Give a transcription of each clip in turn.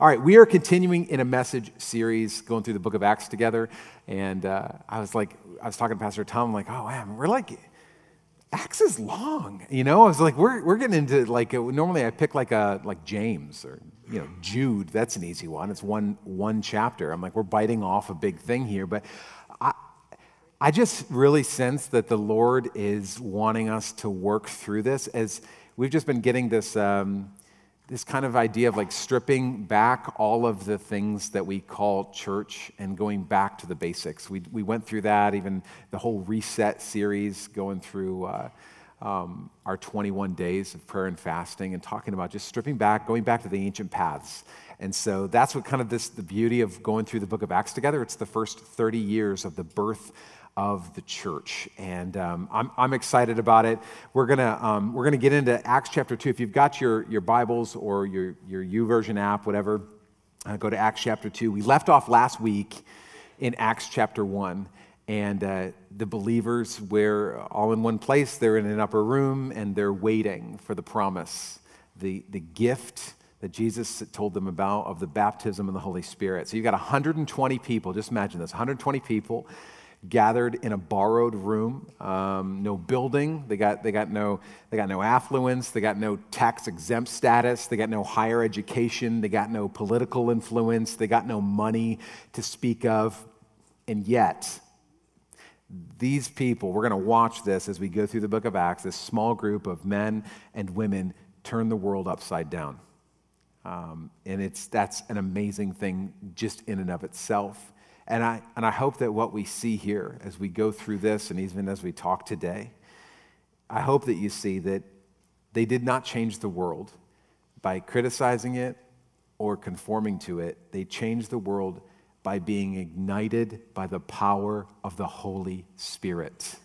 All right, we are continuing in a message series going through the book of Acts together. And uh, I was like, I was talking to Pastor Tom, like, oh man, we're like, Acts is long. You know, I was like, we're, we're getting into like, a, normally I pick like a, like James or, you know, Jude. That's an easy one. It's one, one chapter. I'm like, we're biting off a big thing here. But I, I just really sense that the Lord is wanting us to work through this as we've just been getting this, um, this kind of idea of like stripping back all of the things that we call church and going back to the basics. We, we went through that, even the whole reset series, going through uh, um, our 21 days of prayer and fasting and talking about just stripping back, going back to the ancient paths. And so that's what kind of this, the beauty of going through the book of Acts together. It's the first 30 years of the birth of the church. And um, I'm, I'm excited about it. We're going to um, we're gonna get into Acts chapter 2. If you've got your, your Bibles or your, your YouVersion app, whatever, uh, go to Acts chapter 2. We left off last week in Acts chapter 1. And uh, the believers were all in one place. They're in an upper room and they're waiting for the promise, the, the gift that Jesus told them about of the baptism of the Holy Spirit. So you've got 120 people. Just imagine this 120 people gathered in a borrowed room, um, no building. They got, they, got no, they got no affluence. They got no tax exempt status. They got no higher education. They got no political influence. They got no money to speak of. And yet, these people, we're going to watch this as we go through the book of Acts, this small group of men and women turn the world upside down. Um, and it's, that's an amazing thing just in and of itself. And I, and I hope that what we see here as we go through this and even as we talk today, I hope that you see that they did not change the world by criticizing it or conforming to it. They changed the world by being ignited by the power of the Holy Spirit.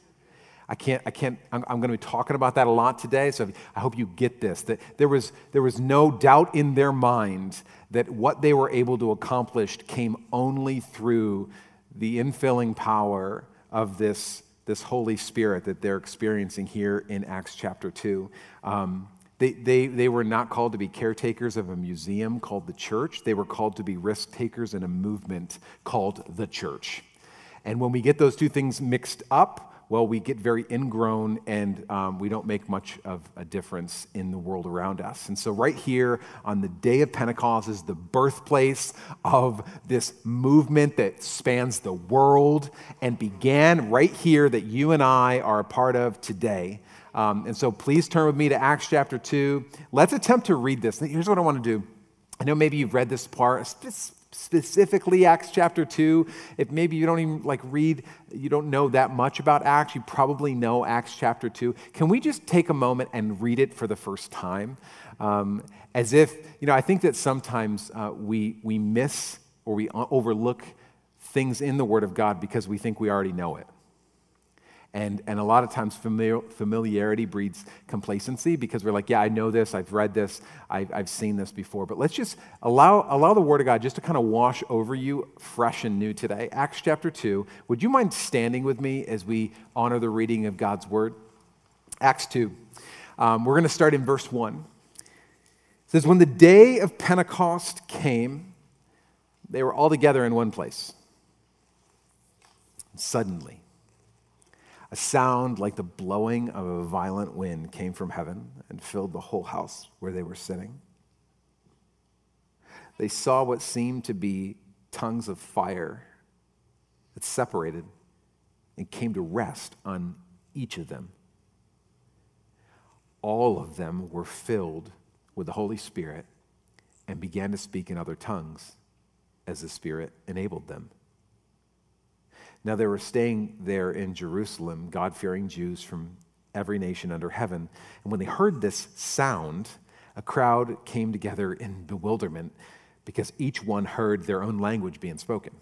I can't, I can't, I'm, I'm, going to be talking about that a lot today, so I hope you get this. That there was, there was no doubt in their mind that what they were able to accomplish came only through the infilling power of this, this Holy Spirit that they're experiencing here in Acts chapter 2. Um, they, they, they were not called to be caretakers of a museum called the church. They were called to be risk takers in a movement called the church. And when we get those two things mixed up, well, we get very ingrown and um, we don't make much of a difference in the world around us. And so, right here on the day of Pentecost is the birthplace of this movement that spans the world and began right here that you and I are a part of today. Um, and so, please turn with me to Acts chapter 2. Let's attempt to read this. Here's what I want to do. I know maybe you've read this part, specifically Acts chapter 2. If maybe you don't even like read, you don't know that much about Acts, you probably know Acts chapter 2. Can we just take a moment and read it for the first time? Um, as if, you know, I think that sometimes uh, we, we miss or we overlook things in the Word of God because we think we already know it. And, and a lot of times, familiar, familiarity breeds complacency because we're like, yeah, I know this, I've read this, I've, I've seen this before. But let's just allow, allow the Word of God just to kind of wash over you fresh and new today. Acts chapter 2. Would you mind standing with me as we honor the reading of God's Word? Acts 2. Um, we're going to start in verse 1. It says, When the day of Pentecost came, they were all together in one place. Suddenly, a sound like the blowing of a violent wind came from heaven and filled the whole house where they were sitting. They saw what seemed to be tongues of fire that separated and came to rest on each of them. All of them were filled with the Holy Spirit and began to speak in other tongues as the Spirit enabled them. Now, they were staying there in Jerusalem, God fearing Jews from every nation under heaven. And when they heard this sound, a crowd came together in bewilderment because each one heard their own language being spoken.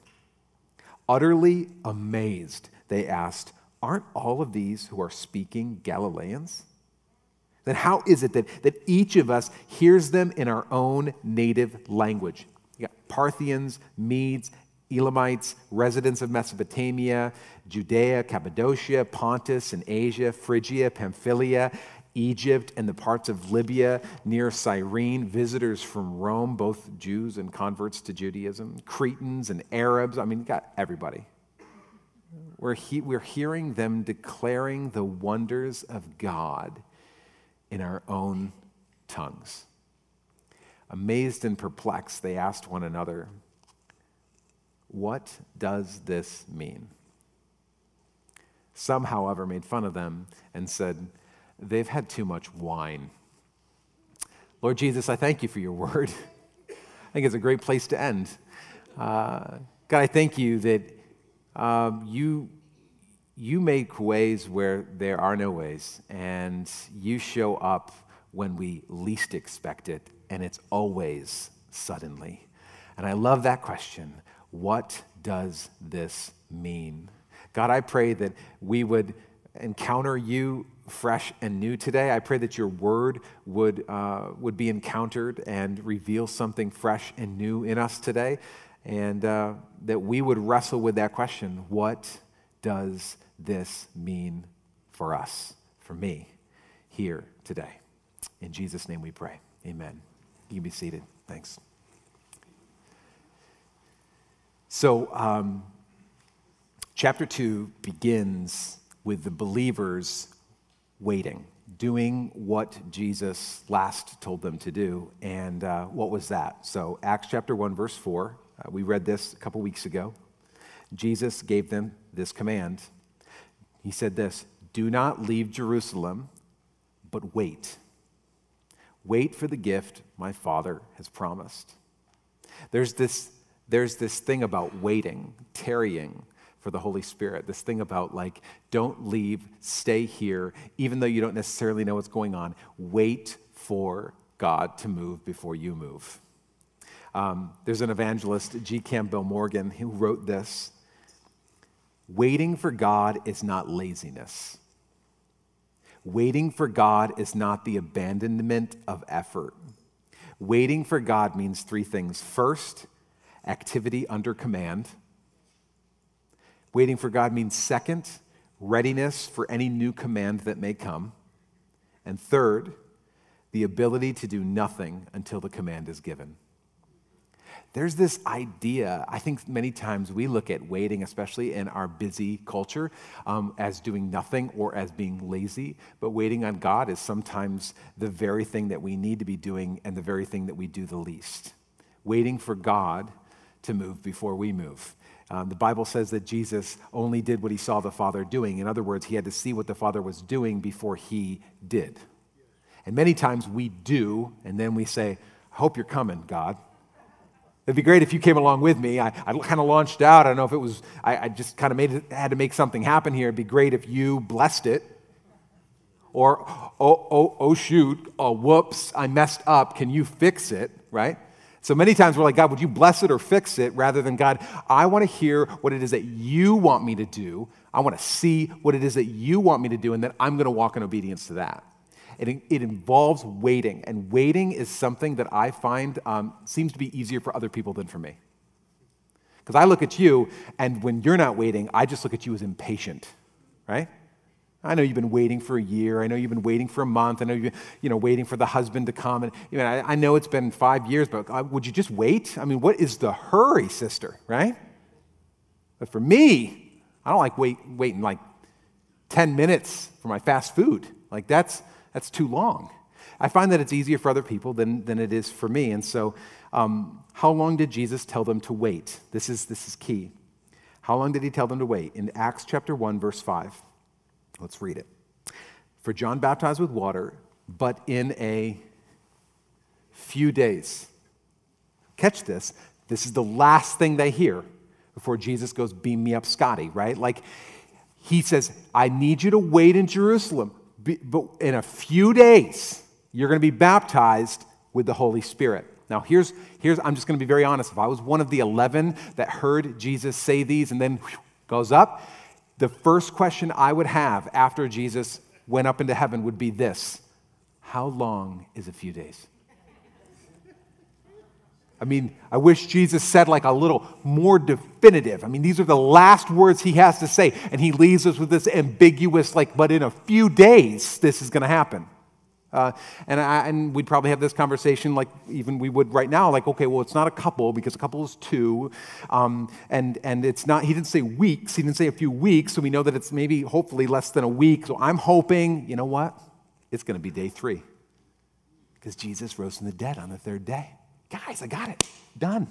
Utterly amazed, they asked, Aren't all of these who are speaking Galileans? Then how is it that, that each of us hears them in our own native language? You got Parthians, Medes, Elamites, residents of Mesopotamia, Judea, Cappadocia, Pontus, and Asia, Phrygia, Pamphylia, Egypt and the parts of Libya near Cyrene, visitors from Rome, both Jews and converts to Judaism, Cretans and Arabs. I mean, got everybody. We're, he, we're hearing them declaring the wonders of God in our own tongues. Amazed and perplexed, they asked one another, What does this mean? Some, however, made fun of them and said, They've had too much wine. Lord Jesus, I thank you for your word. I think it's a great place to end. Uh, God, I thank you that um, you, you make ways where there are no ways, and you show up when we least expect it, and it's always suddenly. And I love that question what does this mean? God, I pray that we would encounter you fresh and new today. I pray that your word would, uh, would be encountered and reveal something fresh and new in us today, and uh, that we would wrestle with that question what does this mean for us, for me, here today? In Jesus' name we pray. Amen. You can be seated. Thanks. So, um, chapter 2 begins with the believers waiting, doing what Jesus last told them to do. And uh, what was that? So, Acts chapter 1, verse 4, uh, we read this a couple weeks ago. Jesus gave them this command. He said this Do not leave Jerusalem, but wait. Wait for the gift my Father has promised. There's this, there's this thing about waiting, tarrying, for the Holy Spirit. This thing about like, don't leave, stay here, even though you don't necessarily know what's going on. Wait for God to move before you move. Um, there's an evangelist, G. Campbell Morgan, who wrote this Waiting for God is not laziness. Waiting for God is not the abandonment of effort. Waiting for God means three things. First, activity under command. Waiting for God means second, readiness for any new command that may come. And third, the ability to do nothing until the command is given. There's this idea, I think many times we look at waiting, especially in our busy culture, um, as doing nothing or as being lazy. But waiting on God is sometimes the very thing that we need to be doing and the very thing that we do the least. Waiting for God to move before we move. Um, the Bible says that Jesus only did what he saw the Father doing. In other words, he had to see what the Father was doing before he did. And many times we do, and then we say, I hope you're coming, God. It'd be great if you came along with me. I, I kind of launched out. I don't know if it was, I, I just kind of made it, had to make something happen here. It'd be great if you blessed it. Or, oh, oh, oh shoot, oh, whoops, I messed up. Can you fix it, right? So many times we're like, God, would you bless it or fix it? Rather than, God, I want to hear what it is that you want me to do. I want to see what it is that you want me to do, and then I'm going to walk in obedience to that. It, it involves waiting, and waiting is something that I find um, seems to be easier for other people than for me. Because I look at you, and when you're not waiting, I just look at you as impatient, right? I know you've been waiting for a year. I know you've been waiting for a month. I know you've been, you know, waiting for the husband to come. And you know, I, I know it's been five years, but uh, would you just wait? I mean, what is the hurry, sister, right? But for me, I don't like wait, waiting like 10 minutes for my fast food. Like, that's, that's too long. I find that it's easier for other people than, than it is for me. And so, um, how long did Jesus tell them to wait? This is, this is key. How long did he tell them to wait? In Acts chapter 1, verse 5. Let's read it. For John baptized with water, but in a few days. Catch this. This is the last thing they hear before Jesus goes, Beam me up, Scotty, right? Like, he says, I need you to wait in Jerusalem, but in a few days, you're going to be baptized with the Holy Spirit. Now, here's, here's I'm just going to be very honest. If I was one of the 11 that heard Jesus say these and then whew, goes up, the first question I would have after Jesus went up into heaven would be this How long is a few days? I mean, I wish Jesus said like a little more definitive. I mean, these are the last words he has to say, and he leaves us with this ambiguous, like, but in a few days, this is going to happen. Uh, and, I, and we'd probably have this conversation like even we would right now, like, okay, well, it's not a couple because a couple is two. Um, and, and it's not, he didn't say weeks, he didn't say a few weeks, so we know that it's maybe hopefully less than a week. So I'm hoping, you know what? It's going to be day three because Jesus rose from the dead on the third day. Guys, I got it. Done.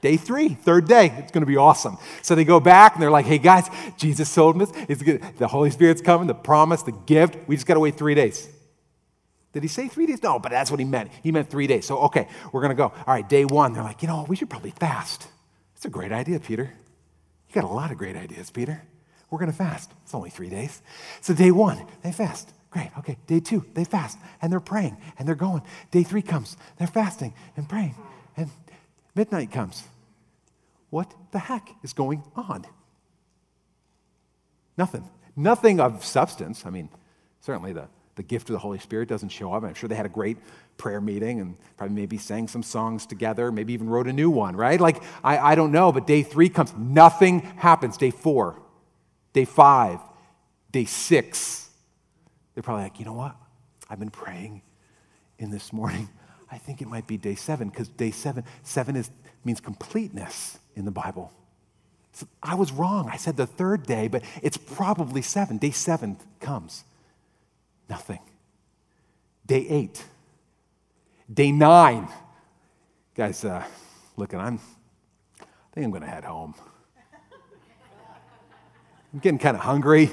Day three, third day, it's going to be awesome. So they go back and they're like, hey guys, Jesus told us, the Holy Spirit's coming, the promise, the gift. We just got to wait three days. Did he say three days? No, but that's what he meant. He meant three days. So, okay, we're going to go. All right, day one, they're like, you know, we should probably fast. It's a great idea, Peter. You got a lot of great ideas, Peter. We're going to fast. It's only three days. So, day one, they fast. Great. Okay. Day two, they fast and they're praying and they're going. Day three comes, they're fasting and praying. And midnight comes. What the heck is going on? Nothing. Nothing of substance. I mean, certainly the, the gift of the Holy Spirit doesn't show up. I'm sure they had a great prayer meeting and probably maybe sang some songs together, maybe even wrote a new one, right? Like, I, I don't know, but day three comes, nothing happens. Day four, day five, day six. They're probably like, you know what? I've been praying in this morning. I think it might be day seven because day seven, seven is, means completeness in the Bible. So I was wrong. I said the third day, but it's probably seven. Day seven comes. Nothing. Day eight. Day nine. Guys, uh, look, I'm, I think I'm going to head home. I'm getting kind of hungry.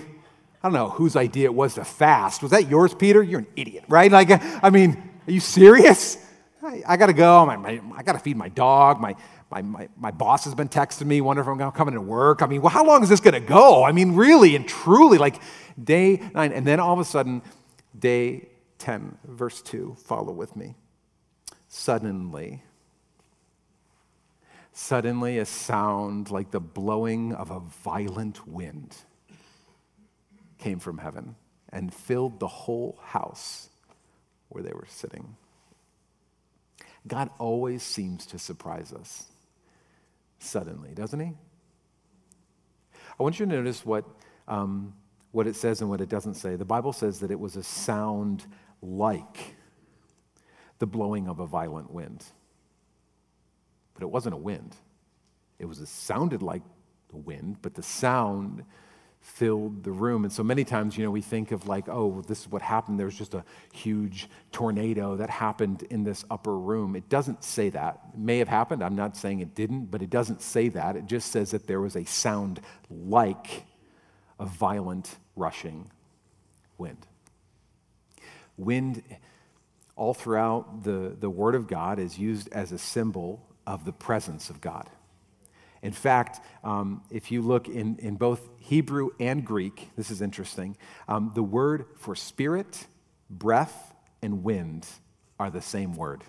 I don't know whose idea it was to fast. Was that yours, Peter? You're an idiot, right? Like, I mean, are you serious? I, I got to go. My, my, I got to feed my dog. My, my, my, my, boss has been texting me, wondering if I'm coming to work. I mean, well, how long is this going to go? I mean, really and truly, like day nine. And then all of a sudden, day 10, verse 2, follow with me. Suddenly, suddenly a sound like the blowing of a violent wind came from heaven and filled the whole house where they were sitting. God always seems to surprise us suddenly, doesn't he? I want you to notice what, um, what it says and what it doesn't say. The Bible says that it was a sound like the blowing of a violent wind. But it wasn't a wind. It was sounded like the wind, but the sound filled the room. And so many times, you know, we think of like, oh, this is what happened. There was just a huge tornado that happened in this upper room. It doesn't say that. It may have happened. I'm not saying it didn't, but it doesn't say that. It just says that there was a sound like a violent rushing wind. Wind, all throughout the, the Word of God, is used as a symbol of the presence of God. In fact, um, if you look in, in both Hebrew and Greek, this is interesting, um, the word for spirit, breath, and wind are the same word.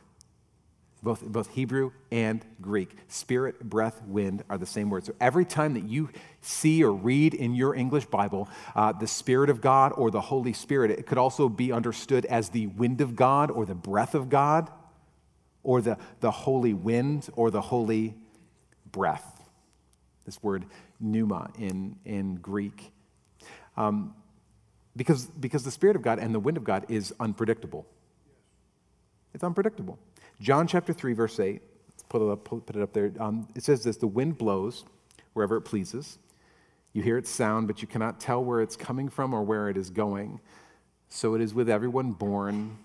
Both, both Hebrew and Greek. Spirit, breath, wind are the same word. So every time that you see or read in your English Bible uh, the Spirit of God or the Holy Spirit, it could also be understood as the wind of God or the breath of God or the, the holy wind or the holy breath this word pneuma in, in Greek. Um, because, because the Spirit of God and the wind of God is unpredictable. It's unpredictable. John chapter 3, verse 8, let's put it up, put it up there. Um, it says this The wind blows wherever it pleases. You hear its sound, but you cannot tell where it's coming from or where it is going. So it is with everyone born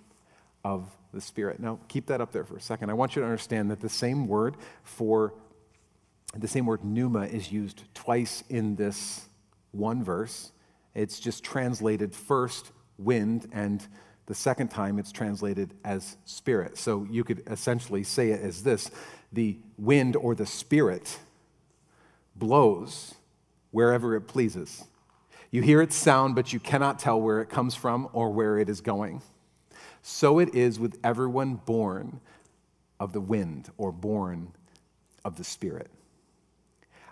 of the Spirit. Now, keep that up there for a second. I want you to understand that the same word for the same word pneuma is used twice in this one verse. It's just translated first wind, and the second time it's translated as spirit. So you could essentially say it as this the wind or the spirit blows wherever it pleases. You hear its sound, but you cannot tell where it comes from or where it is going. So it is with everyone born of the wind or born of the Spirit.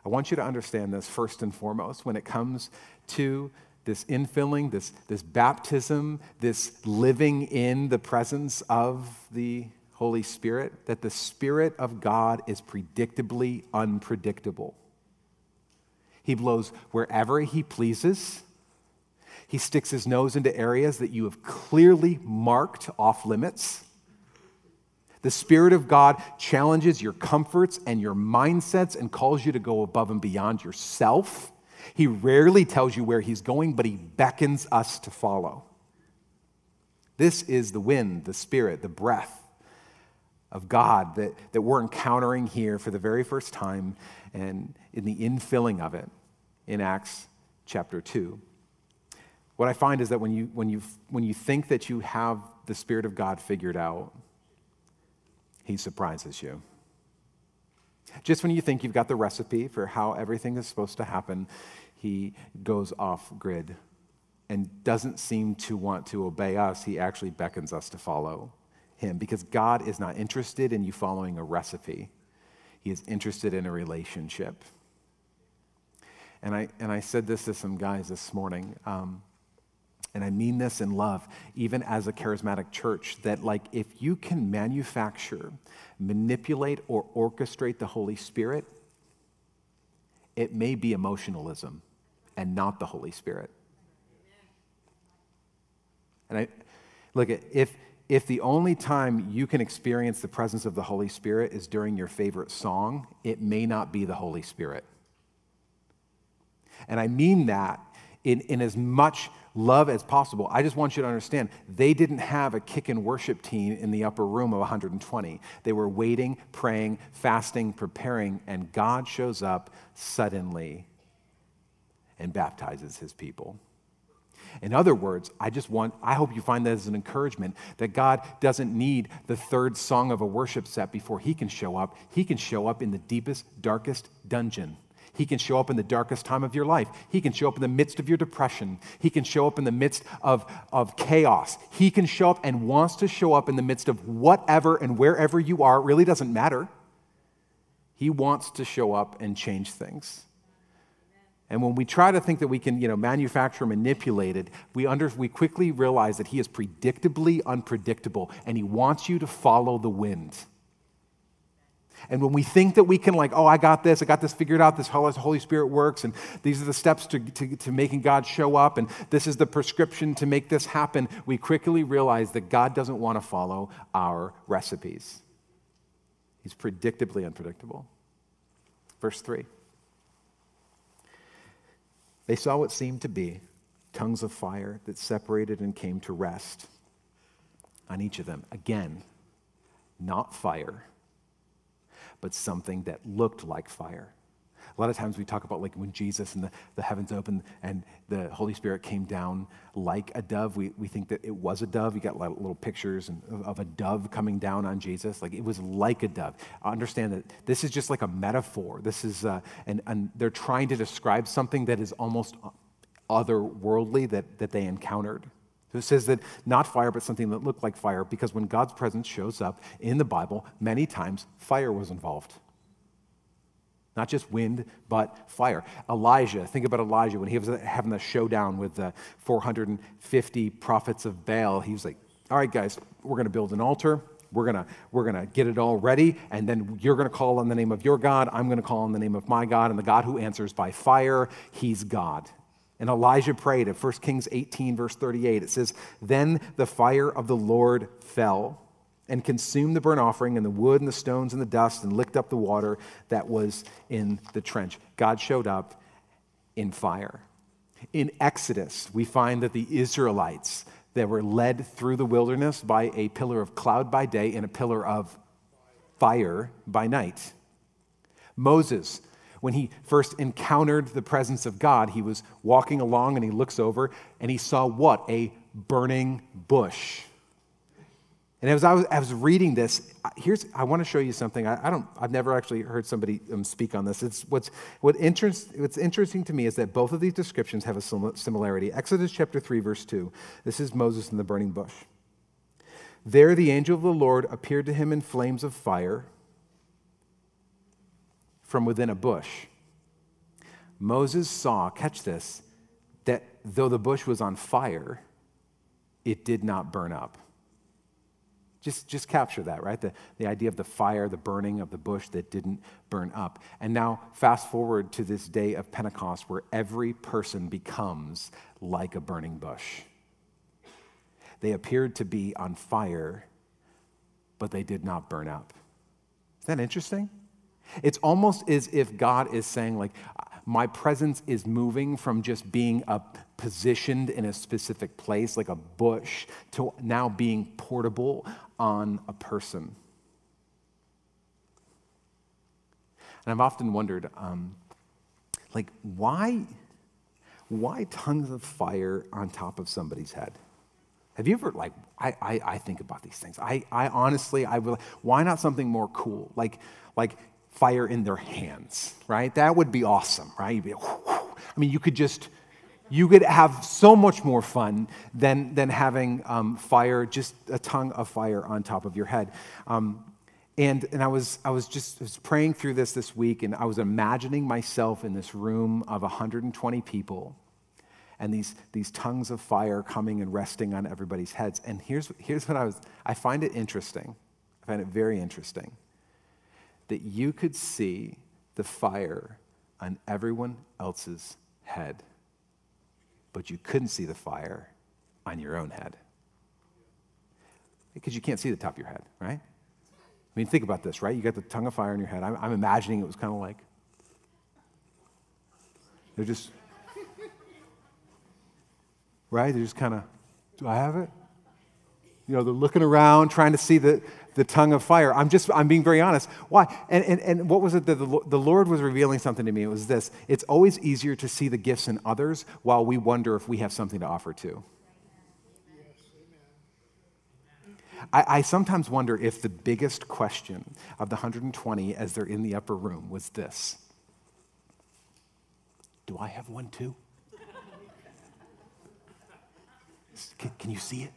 I want you to understand this first and foremost when it comes to this infilling, this, this baptism, this living in the presence of the Holy Spirit, that the Spirit of God is predictably unpredictable. He blows wherever He pleases. He sticks his nose into areas that you have clearly marked off limits. The Spirit of God challenges your comforts and your mindsets and calls you to go above and beyond yourself. He rarely tells you where He's going, but He beckons us to follow. This is the wind, the Spirit, the breath of God that, that we're encountering here for the very first time and in the infilling of it in Acts chapter 2. What I find is that when you, when you, when you think that you have the Spirit of God figured out, He surprises you. Just when you think you've got the recipe for how everything is supposed to happen, He goes off grid and doesn't seem to want to obey us. He actually beckons us to follow Him because God is not interested in you following a recipe, He is interested in a relationship. And I, and I said this to some guys this morning. Um, and I mean this in love, even as a charismatic church, that like if you can manufacture, manipulate, or orchestrate the Holy Spirit, it may be emotionalism and not the Holy Spirit. And I look at if if the only time you can experience the presence of the Holy Spirit is during your favorite song, it may not be the Holy Spirit. And I mean that in, in as much love as possible. I just want you to understand they didn't have a kick and worship team in the upper room of 120. They were waiting, praying, fasting, preparing, and God shows up suddenly and baptizes his people. In other words, I just want, I hope you find that as an encouragement that God doesn't need the third song of a worship set before he can show up. He can show up in the deepest, darkest dungeon. He can show up in the darkest time of your life. He can show up in the midst of your depression. He can show up in the midst of, of chaos. He can show up and wants to show up in the midst of whatever and wherever you are. It really doesn't matter. He wants to show up and change things. And when we try to think that we can, you know, manufacture manipulate it, we, under, we quickly realize that he is predictably unpredictable and he wants you to follow the wind. And when we think that we can, like, oh, I got this, I got this figured out, this Holy Spirit works, and these are the steps to, to, to, making God show up, and this is the prescription to make this happen, we quickly realize that God doesn't want to follow our recipes. He's predictably unpredictable. Verse 3 They saw what seemed to be tongues of fire that separated and came to rest on each of them. Again, not fire but something that looked like fire. A lot of times we talk about like when Jesus and the, the heavens opened and the Holy Spirit came down like a dove. We, we think that it was a dove. You got little pictures of a dove coming down on Jesus. Like it was like a dove. Understand that this is just like a metaphor. This is, uh, and, and they're trying to describe something that is almost otherworldly that, that they encountered. So it says that not fire, but something that looked like fire, because when God's presence shows up in the Bible, many times fire was involved. Not just wind, but fire. Elijah, think about Elijah when he was having the showdown with the 450 prophets of Baal. He was like, All right, guys, we're going to build an altar. We're going to we're gonna get it all ready, and then you're going to call on the name of your God. I'm going to call on the name of my God, and the God who answers by fire, he's God. And Elijah prayed in 1 Kings 18, verse 38. It says, Then the fire of the Lord fell and consumed the burnt offering and the wood and the stones and the dust and licked up the water that was in the trench. God showed up in fire. In Exodus, we find that the Israelites that were led through the wilderness by a pillar of cloud by day and a pillar of fire by night. Moses when he first encountered the presence of God, he was walking along and he looks over and he saw what? A burning bush. And as I was, I was reading this, here's I want to show you something. I, I don't, I've never actually heard somebody um, speak on this. It's what's what interest, what's interesting to me is that both of these descriptions have a similarity. Exodus chapter three, verse two. This is Moses in the burning bush. There, the angel of the Lord appeared to him in flames of fire from within a bush. Moses saw, catch this, that though the bush was on fire, it did not burn up. Just, just capture that, right? The, the idea of the fire, the burning of the bush that didn't burn up. And now, fast forward to this day of Pentecost where every person becomes like a burning bush. They appeared to be on fire, but they did not burn up. Isn't that interesting? It's almost as if God is saying, like, my presence is moving from just being a positioned in a specific place, like a bush, to now being portable on a person. And I've often wondered, um, like, why, why tongues of fire on top of somebody's head? Have you ever, like, I, I, I think about these things. I, I honestly, I will, why not something more cool? Like, like fire in their hands, right? That would be awesome, right? Be, I mean, you could just, you could have so much more fun than, than having um, fire, just a tongue of fire on top of your head. Um, and, and I, was, I was just I was praying through this this week, and I was imagining myself in this room of 120 people and these, these tongues of fire coming and resting on everybody's heads. And here's, here's what I was, I find it interesting. I find it very interesting that you could see the fire on everyone else's head but you couldn't see the fire on your own head. Because you can't see the top of your head, right? I mean, think about this, right? You got the tongue of fire in your head. I'm, I'm imagining it was kind of like, they're just, right? They're just kind of, do I have it? You know, they're looking around, trying to see the, the tongue of fire. I'm just, I'm being very honest. Why? And, and, and what was it that the, the Lord was revealing something to me? It was this it's always easier to see the gifts in others while we wonder if we have something to offer too. I, I, sometimes wonder if the biggest question of the 120 as they're in the upper room was this Do I have one too? Can, can you see it?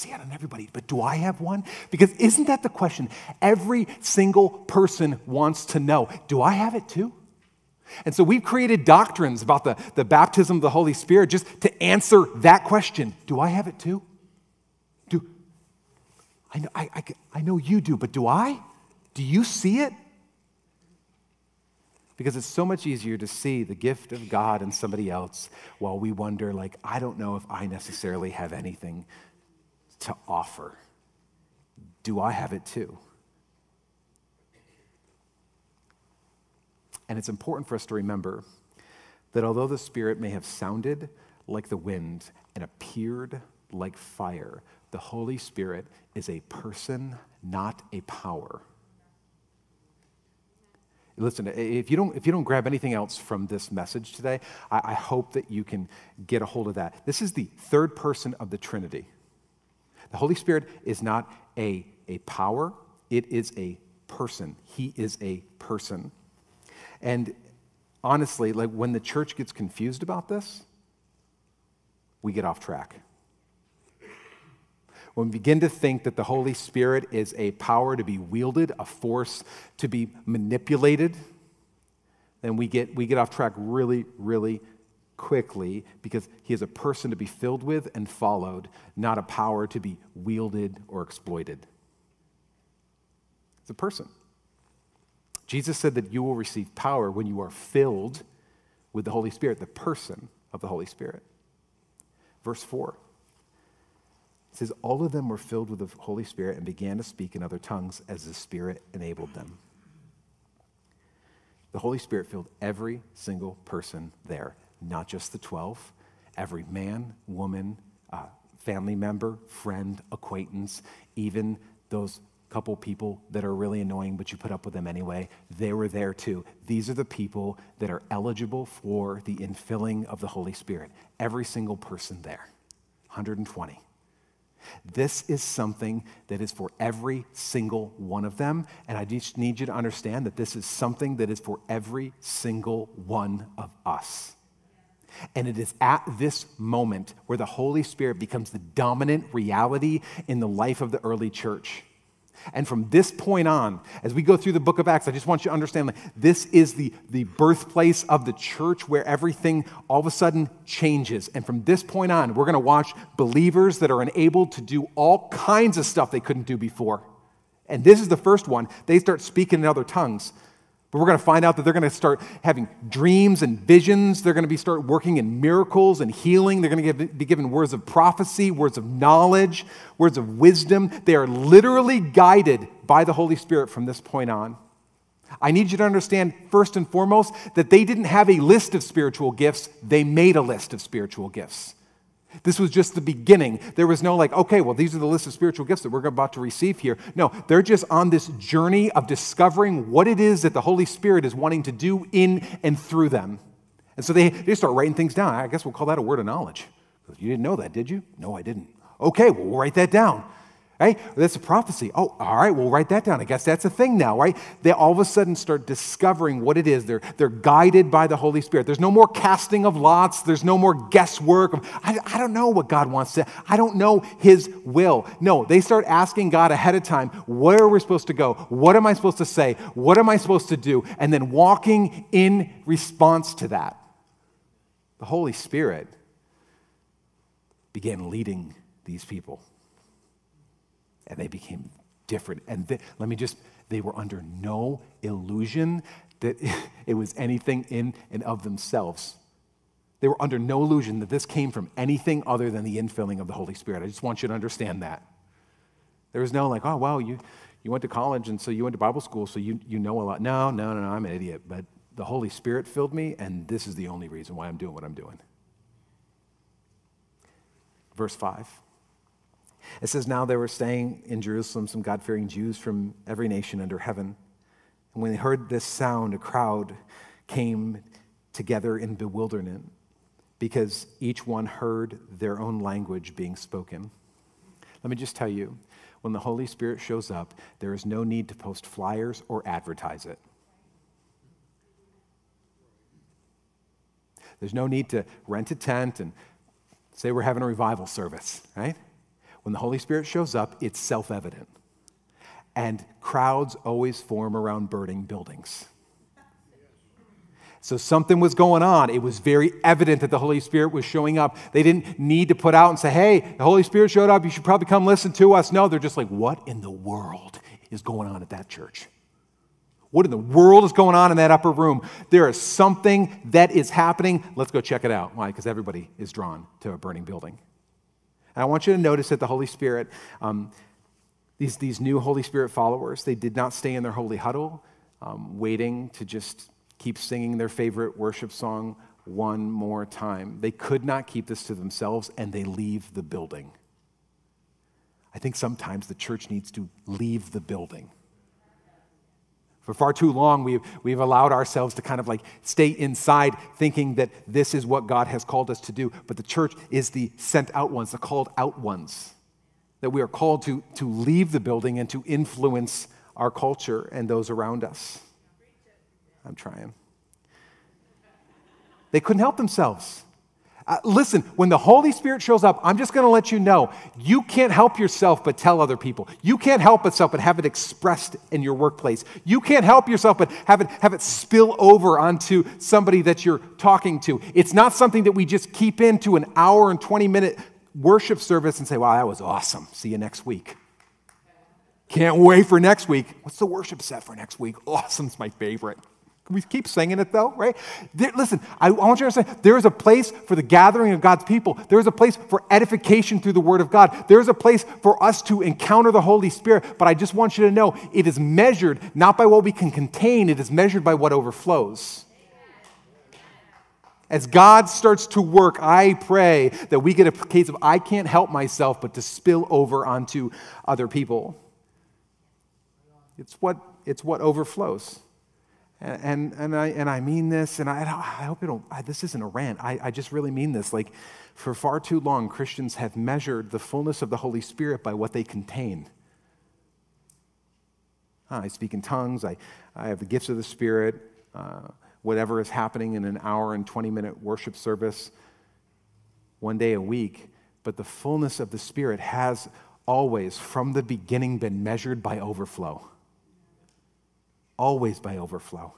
See it on everybody, but do I have one? Because isn't that the question? Every single person wants to know do I have it too? And so we've created doctrines about the, the baptism of the Holy Spirit just to answer that question Do I have it too? Do, I, know, I, I, I know you do, but do I? Do you see it? Because it's so much easier to see the gift of God in somebody else while we wonder, like, I don't know if I necessarily have anything to offer. Do I have it too? And it's important for us to remember that although the Spirit may have sounded like the wind and appeared like fire, the Holy Spirit is a person, not a power. Listen, if you don't, if you don't grab anything else from this message today, I, I hope that you can get a hold of that. This is the third person of the Trinity. The Holy Spirit is not a, a power, it is a person. He is a person. And honestly, like when the church gets confused about this, we get off track. When we begin to think that the Holy Spirit is a power to be wielded, a force to be manipulated, then we get, we get off track really, really quickly because he is a person to be filled with and followed, not a power to be wielded or exploited. It's a person. Jesus said that you will receive power when you are filled with the Holy Spirit, the person of the Holy Spirit. Verse 4 it says, All of them were filled with the Holy Spirit and began to speak in other tongues as the Spirit enabled them. The Holy Spirit filled every single person there not just the 12, every man, woman, uh, family member, friend, acquaintance, even those couple people that are really annoying, but you put up with them anyway, they were there too. These are the people that are eligible for the infilling of the Holy Spirit. Every single person there, 120. This is something that is for every single one of them. And I just need you to understand that this is something that is for every single one of us. And it is at this moment where the Holy Spirit becomes the dominant reality in the life of the early church. And from this point on, as we go through the book of Acts, I just want you to understand this is the, the birthplace of the church where everything all of a sudden changes. And from this point on, we're going to watch believers that are enabled to do all kinds of stuff they couldn't do before. And this is the first one. They start speaking in other tongues. But we're going to find out that they're going to start having dreams and visions. They're going to be start working in miracles and healing. They're going to give, be given words of prophecy, words of knowledge, words of wisdom. They are literally guided by the Holy Spirit from this point on. I need you to understand, first and foremost, that they didn't have a list of spiritual gifts, they made a list of spiritual gifts. This was just the beginning. There was no like, okay, well, these are the list of spiritual gifts that we're about to receive here. No, they're just on this journey of discovering what it is that the Holy Spirit is wanting to do in and through them. And so they, they start writing things down. I guess we'll call that a word of knowledge. You didn't know that, did you? No, I didn't. Okay, well, we'll write that down. Right? That's a prophecy. Oh, all right, we'll write that down. I guess that's a thing now, right? They all of a sudden start discovering what it is. They're, they're guided by the Holy Spirit. There's no more casting of lots, there's no more guesswork. I, I don't know what God wants to, I don't know His will. No, they start asking God ahead of time, where are we supposed to go? What am I supposed to say? What am I supposed to do? And then walking in response to that. The Holy Spirit began leading these people and they became different. And they, let me just, they were under no illusion that it was anything in and of themselves. They were under no illusion that this came from anything other than the infilling of the Holy Spirit. I just want you to understand that. There was no like, oh, well, you, you went to college and so you went to Bible school, so you, you know a lot. No, no, no, no, I'm an idiot. But the Holy Spirit filled me, and this is the only reason why I'm doing what I'm doing. Verse 5. It says, Now they were staying in Jerusalem some God fearing Jews from every nation under heaven. And when they heard this sound, a crowd came together in bewilderment because each one heard their own language being spoken. Let me just tell you when the Holy Spirit shows up, there is no need to post flyers or advertise it. There's no need to rent a tent and say we're having a revival service, right? When the Holy Spirit shows up, it's self evident. And crowds always form around burning buildings. So something was going on. It was very evident that the Holy Spirit was showing up. They didn't need to put out and say, hey, the Holy Spirit showed up. You should probably come listen to us. No, they're just like, what in the world is going on at that church? What in the world is going on in that upper room? There is something that is happening. Let's go check it out. Why? Because everybody is drawn to a burning building. And I want you to notice that the Holy Spirit, um, these, these new Holy Spirit followers, they did not stay in their holy huddle, um, waiting to just keep singing their favorite worship song one more time. They could not keep this to themselves, and they leave the building. I think sometimes the church needs to leave the building. For far too long, we've, we've allowed ourselves to kind of like stay inside thinking that this is what God has called us to do. But the church is the sent out ones, the called out ones. That we are called to, to leave the building and to influence our culture and those around us. I'm trying. They couldn't help themselves. Uh, listen, when the Holy Spirit shows up, I'm just going to let you know you can't help yourself but tell other people. You can't help yourself but have it expressed in your workplace. You can't help yourself but have it, have it spill over onto somebody that you're talking to. It's not something that we just keep into an hour and 20 minute worship service and say, wow, that was awesome. See you next week. Can't wait for next week. What's the worship set for next week? Awesome's my favorite. We keep singing it though, right? There, listen, I, I want you to understand there is a place for the gathering of God's people. There is a place for edification through the Word of God. There is a place for us to encounter the Holy Spirit. But I just want you to know it is measured not by what we can contain, it is measured by what overflows. As God starts to work, I pray that we get a case of I can't help myself but to spill over onto other people. It's what, it's what overflows. And, and, I, and I mean this, and I, I hope you don't, I, this isn't a rant. I, I just really mean this. Like, for far too long, Christians have measured the fullness of the Holy Spirit by what they contain. I speak in tongues, I, I have the gifts of the Spirit, uh, whatever is happening in an hour and 20 minute worship service one day a week. But the fullness of the Spirit has always, from the beginning, been measured by overflow. Always by overflow.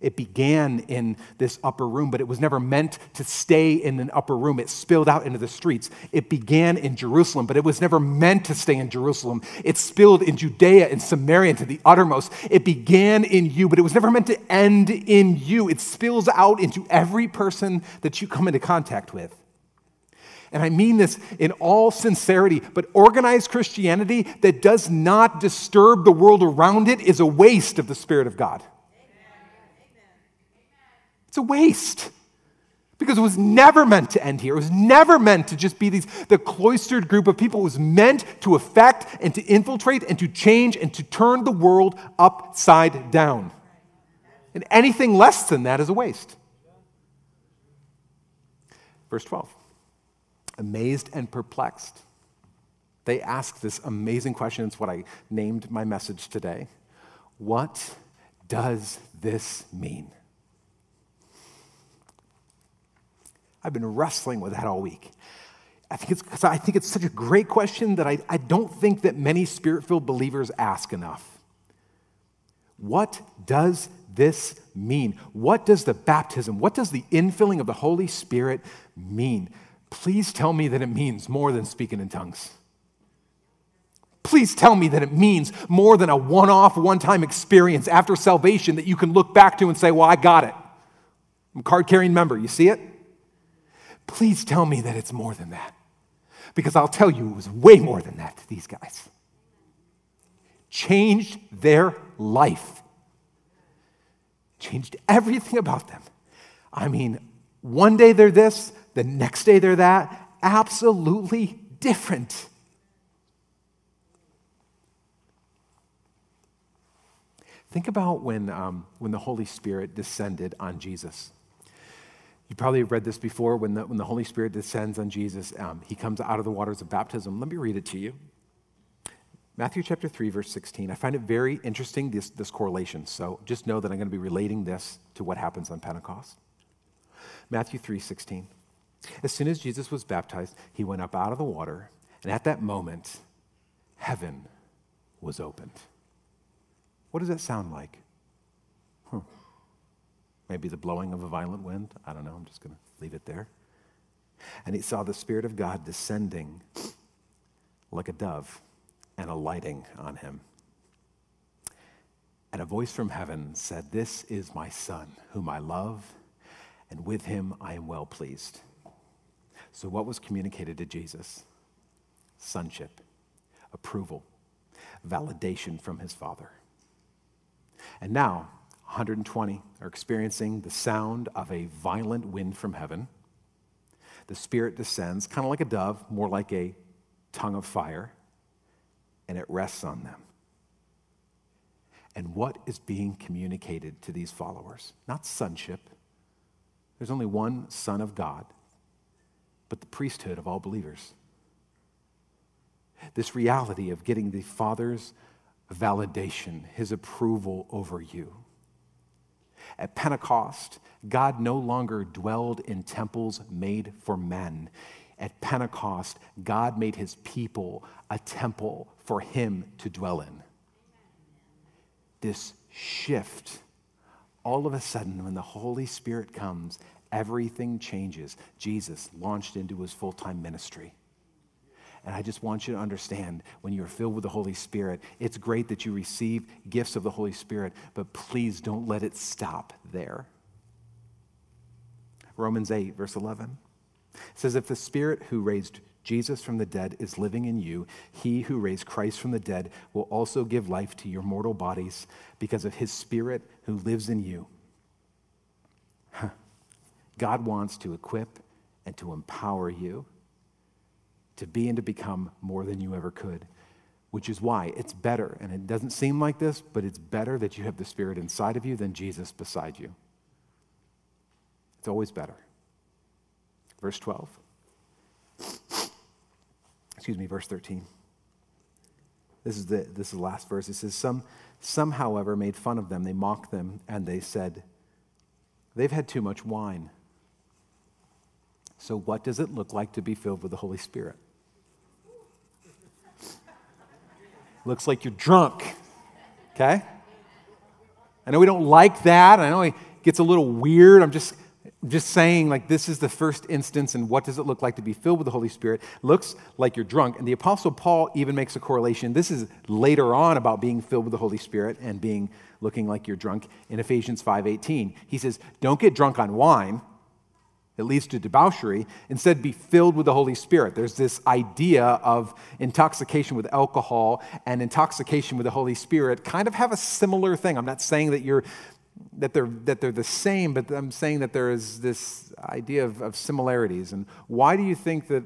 It began in this upper room, but it was never meant to stay in an upper room. It spilled out into the streets. It began in Jerusalem, but it was never meant to stay in Jerusalem. It spilled in Judea and Samaria to the uttermost. It began in you, but it was never meant to end in you. It spills out into every person that you come into contact with. And I mean this in all sincerity, but organized Christianity that does not disturb the world around it is a waste of the Spirit of God. It's a waste. Because it was never meant to end here. It was never meant to just be these, the cloistered group of people. It was meant to affect and to infiltrate and to change and to turn the world upside down. And anything less than that is a waste. Verse 12 Amazed and perplexed, they ask this amazing question. It's what I named my message today. What does this mean? I've been wrestling with that all week. I think it's, I think it's such a great question that I, I don't think that many spirit filled believers ask enough. What does this mean? What does the baptism, what does the infilling of the Holy Spirit mean? Please tell me that it means more than speaking in tongues. Please tell me that it means more than a one off, one time experience after salvation that you can look back to and say, Well, I got it. I'm a card carrying member. You see it? Please tell me that it's more than that. Because I'll tell you, it was way more than that to these guys. Changed their life, changed everything about them. I mean, one day they're this, the next day they're that. Absolutely different. Think about when, um, when the Holy Spirit descended on Jesus. You probably have read this before when the, when the Holy Spirit descends on Jesus, um, he comes out of the waters of baptism. Let me read it to you. Matthew chapter 3, verse 16. I find it very interesting, this, this correlation. So just know that I'm going to be relating this to what happens on Pentecost. Matthew 3, 16. As soon as Jesus was baptized, he went up out of the water, and at that moment, heaven was opened. What does that sound like? Hmm. Maybe the blowing of a violent wind. I don't know. I'm just going to leave it there. And he saw the Spirit of God descending like a dove and alighting on him. And a voice from heaven said, This is my Son, whom I love, and with him I am well pleased. So, what was communicated to Jesus? Sonship, approval, validation from his Father. And now, 120 are experiencing the sound of a violent wind from heaven. The Spirit descends, kind of like a dove, more like a tongue of fire, and it rests on them. And what is being communicated to these followers? Not sonship. There's only one Son of God, but the priesthood of all believers. This reality of getting the Father's validation, his approval over you. At Pentecost, God no longer dwelled in temples made for men. At Pentecost, God made his people a temple for him to dwell in. This shift, all of a sudden, when the Holy Spirit comes, everything changes. Jesus launched into his full time ministry. And I just want you to understand when you're filled with the Holy Spirit, it's great that you receive gifts of the Holy Spirit, but please don't let it stop there. Romans 8, verse 11 says, If the Spirit who raised Jesus from the dead is living in you, he who raised Christ from the dead will also give life to your mortal bodies because of his Spirit who lives in you. God wants to equip and to empower you to be and to become more than you ever could. Which is why it's better, and it doesn't seem like this, but it's better that you have the Spirit inside of you than Jesus beside you. It's always better. Verse 12. Excuse me, verse 13. This is the, this is the last verse. It says, some, some, however, made fun of them. They mocked them, and they said, They've had too much wine. So, what does it look like to be filled with the Holy Spirit? looks like you're drunk. Okay? I know we don't like that. I know it gets a little weird. I'm just, just saying, like, this is the first instance, and what does it look like to be filled with the Holy Spirit? Looks like you're drunk. And the Apostle Paul even makes a correlation. This is later on about being filled with the Holy Spirit and being looking like you're drunk in Ephesians 5:18. He says, "Don't get drunk on wine." It leads to debauchery. Instead, be filled with the Holy Spirit. There's this idea of intoxication with alcohol and intoxication with the Holy Spirit kind of have a similar thing. I'm not saying that you're that they're, that they're the same, but I'm saying that there is this idea of, of similarities. And why do you think that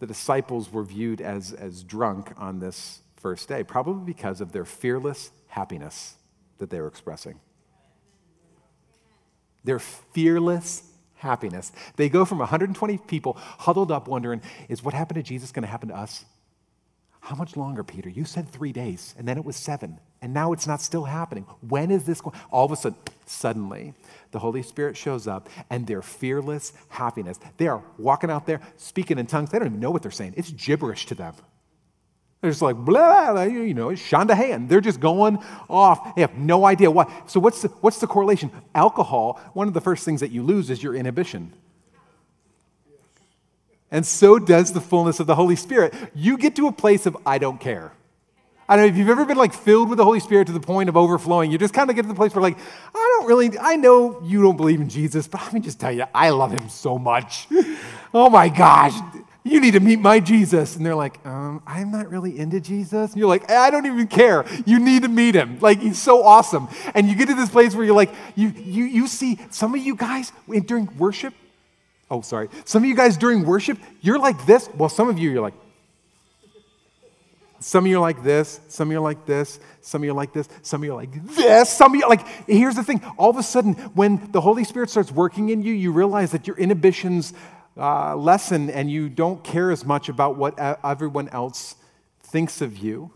the disciples were viewed as, as drunk on this first day? Probably because of their fearless happiness that they were expressing. Their fearless happiness. They go from 120 people huddled up wondering, is what happened to Jesus going to happen to us? How much longer, Peter? You said three days, and then it was seven, and now it's not still happening. When is this going? All of a sudden, suddenly, the Holy Spirit shows up, and their fearless happiness. They are walking out there speaking in tongues. They don't even know what they're saying. It's gibberish to them. They're just like, blah, blah you know, Shonda hand. They're just going off. They have no idea why. So, what's the, what's the correlation? Alcohol, one of the first things that you lose is your inhibition. And so does the fullness of the Holy Spirit. You get to a place of, I don't care. I don't know if you've ever been like filled with the Holy Spirit to the point of overflowing. You just kind of get to the place where, like, I don't really, I know you don't believe in Jesus, but let me just tell you, I love him so much. oh my gosh you need to meet my Jesus. And they're like, um, I'm not really into Jesus. And you're like, I don't even care. You need to meet him. Like, he's so awesome. And you get to this place where you're like, you, you, you see some of you guys during worship. Oh, sorry. Some of you guys during worship, you're like this. Well, some of you, you're like, some of you are like this, some of you are like this, some of you are like this, some of you are like this, some of you like, here's the thing. All of a sudden, when the Holy Spirit starts working in you, you realize that your inhibitions uh, lessen and you don't care as much about what everyone else thinks of you.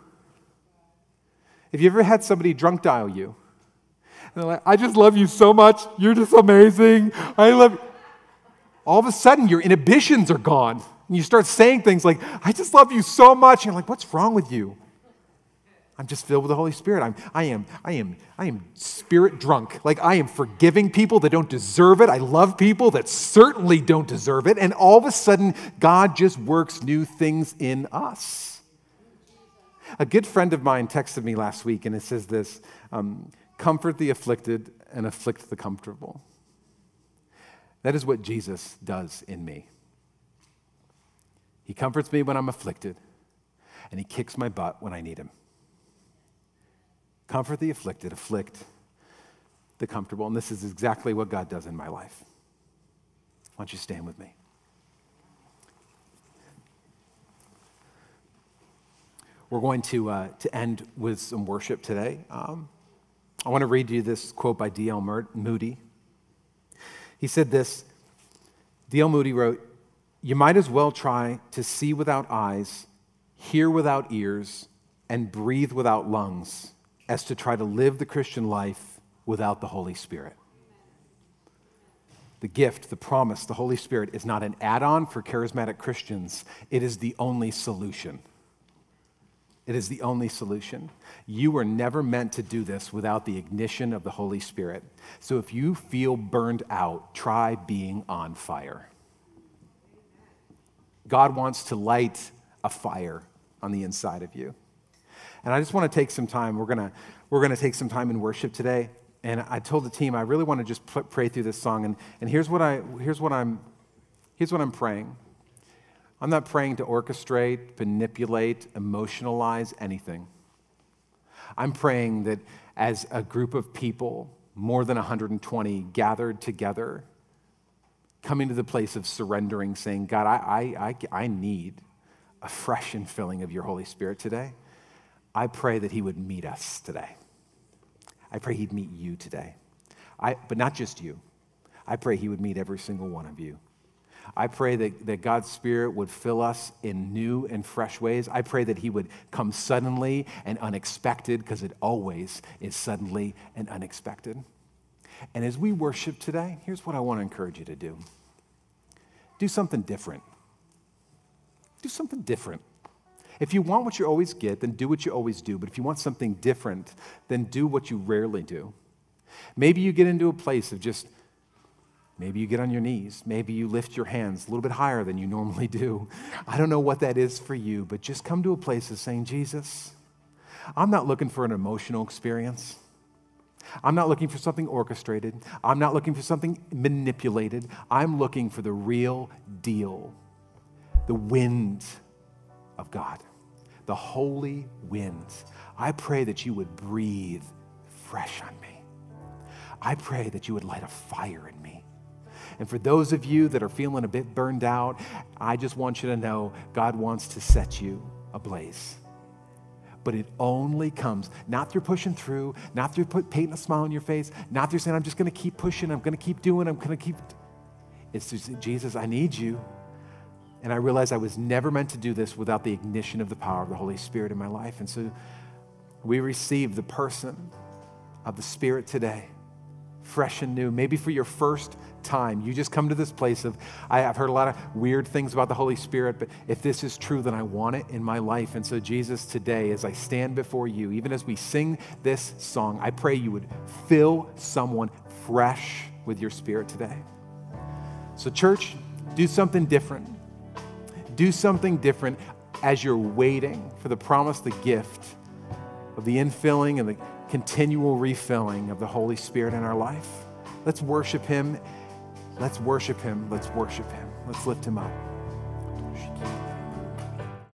Have you ever had somebody drunk dial you? And they're like, I just love you so much. You're just amazing. I love you. All of a sudden, your inhibitions are gone. And you start saying things like, I just love you so much. And you're like, what's wrong with you? I'm just filled with the Holy Spirit. I'm, I am, I am, I am spirit drunk. Like I am forgiving people that don't deserve it. I love people that certainly don't deserve it. And all of a sudden, God just works new things in us. A good friend of mine texted me last week, and it says this um, Comfort the afflicted and afflict the comfortable. That is what Jesus does in me. He comforts me when I'm afflicted, and he kicks my butt when I need him. Comfort the afflicted, afflict the comfortable. And this is exactly what God does in my life. Why don't you stand with me? We're going to, uh, to end with some worship today. Um, I want to read you this quote by D.L. Moody. He said this D.L. Moody wrote, You might as well try to see without eyes, hear without ears, and breathe without lungs as to try to live the Christian life without the Holy Spirit. The gift, the promise, the Holy Spirit is not an add on for charismatic Christians, it is the only solution. It is the only solution. You were never meant to do this without the ignition of the Holy Spirit. So if you feel burned out, try being on fire. God wants to light a fire on the inside of you. And I just want to take some time. We're going to we're going to take some time in worship today. And I told the team I really want to just pray through this song. And, and here's, what I, here's, what I'm, here's what I'm praying. I'm not praying to orchestrate, manipulate, emotionalize anything. I'm praying that as a group of people, more than 120 gathered together, coming to the place of surrendering, saying, God, I, I, I, I need a fresh infilling of your Holy Spirit today. I pray that He would meet us today. I pray He'd meet you today. I, but not just you. I pray He would meet every single one of you. I pray that, that God's Spirit would fill us in new and fresh ways. I pray that He would come suddenly and unexpected, because it always is suddenly and unexpected. And as we worship today, here's what I want to encourage you to do do something different. Do something different. If you want what you always get, then do what you always do. But if you want something different, then do what you rarely do. Maybe you get into a place of just, maybe you get on your knees. Maybe you lift your hands a little bit higher than you normally do. I don't know what that is for you, but just come to a place of saying, Jesus, I'm not looking for an emotional experience. I'm not looking for something orchestrated. I'm not looking for something manipulated. I'm looking for the real deal the wind of God, the holy winds. I pray that you would breathe fresh on me. I pray that you would light a fire in me. And for those of you that are feeling a bit burned out, I just want you to know God wants to set you ablaze but it only comes not through pushing through, not through put, painting a smile on your face, not through saying, I'm just going to keep pushing, I'm going to keep doing, I'm going to keep. It's just, Jesus, I need you. And I realized I was never meant to do this without the ignition of the power of the Holy Spirit in my life. And so we receive the person of the Spirit today, fresh and new, maybe for your first time. You just come to this place of, I, have heard a lot of weird things about the Holy Spirit, but if this is true, then I want it in my life. And so, Jesus, today, as I stand before you, even as we sing this song, I pray you would fill someone fresh with your Spirit today. So, church, do something different. Do something different as you're waiting for the promise, the gift of the infilling and the continual refilling of the Holy Spirit in our life. Let's worship Him Let's worship him. Let's worship him. Let's lift him up.